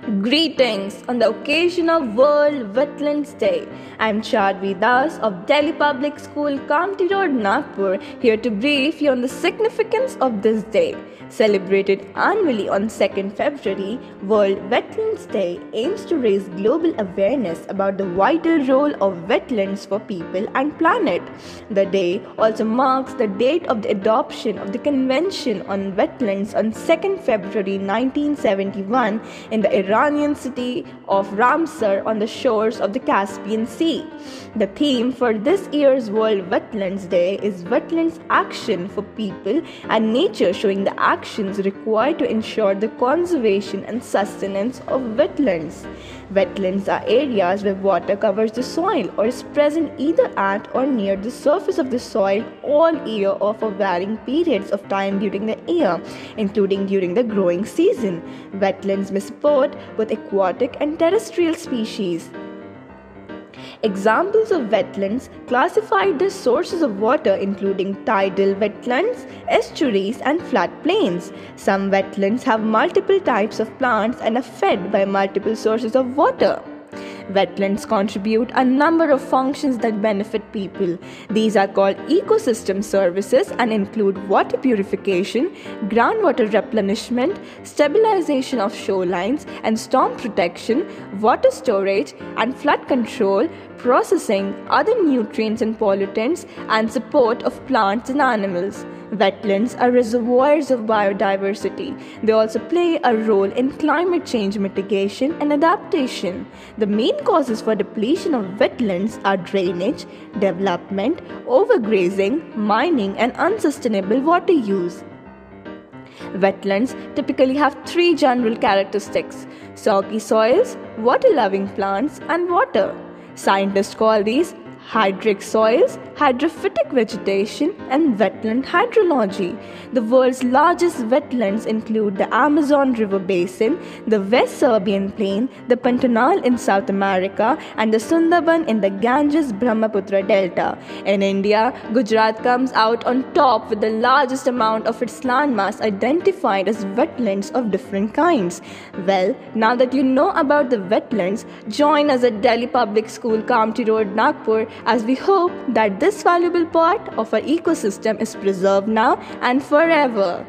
Greetings on the occasion of World Wetlands Day. I'm Chadvi Das of Delhi Public School, Kamptee Road, Nagpur, here to brief you on the significance of this day. Celebrated annually on 2nd February, World Wetlands Day aims to raise global awareness about the vital role of wetlands for people and planet. The day also marks the date of the adoption of the Convention on Wetlands on 2nd February 1971 in the Iranian city of Ramsar on the shores of the Caspian Sea. The theme for this year's World Wetlands Day is Wetlands Action for People and Nature, showing the actions required to ensure the conservation and sustenance of wetlands. Wetlands are areas where water covers the soil or is present either at or near the surface of the soil all year or for varying periods of time during the year, including during the growing season. Wetlands may support both aquatic and terrestrial species. Examples of wetlands classified as sources of water including tidal wetlands, estuaries and floodplains. Some wetlands have multiple types of plants and are fed by multiple sources of water. Wetlands contribute a number of functions that benefit people. These are called ecosystem services and include water purification, groundwater replenishment, stabilization of shorelines and storm protection, water storage and flood control, processing other nutrients and pollutants, and support of plants and animals. Wetlands are reservoirs of biodiversity. They also play a role in climate change mitigation and adaptation. The main causes for depletion of wetlands are drainage, development, overgrazing, mining, and unsustainable water use. Wetlands typically have three general characteristics soggy soils, water loving plants, and water. Scientists call these hydric soils, hydrophytic vegetation, and wetland hydrology. The world's largest wetlands include the Amazon River Basin, the West Siberian Plain, the Pantanal in South America, and the Sundarban in the Ganges Brahmaputra Delta. In India, Gujarat comes out on top with the largest amount of its landmass identified as wetlands of different kinds. Well, now that you know about the wetlands, join us at Delhi Public School, Kamptee Road, Nagpur as we hope that this valuable part of our ecosystem is preserved now and forever.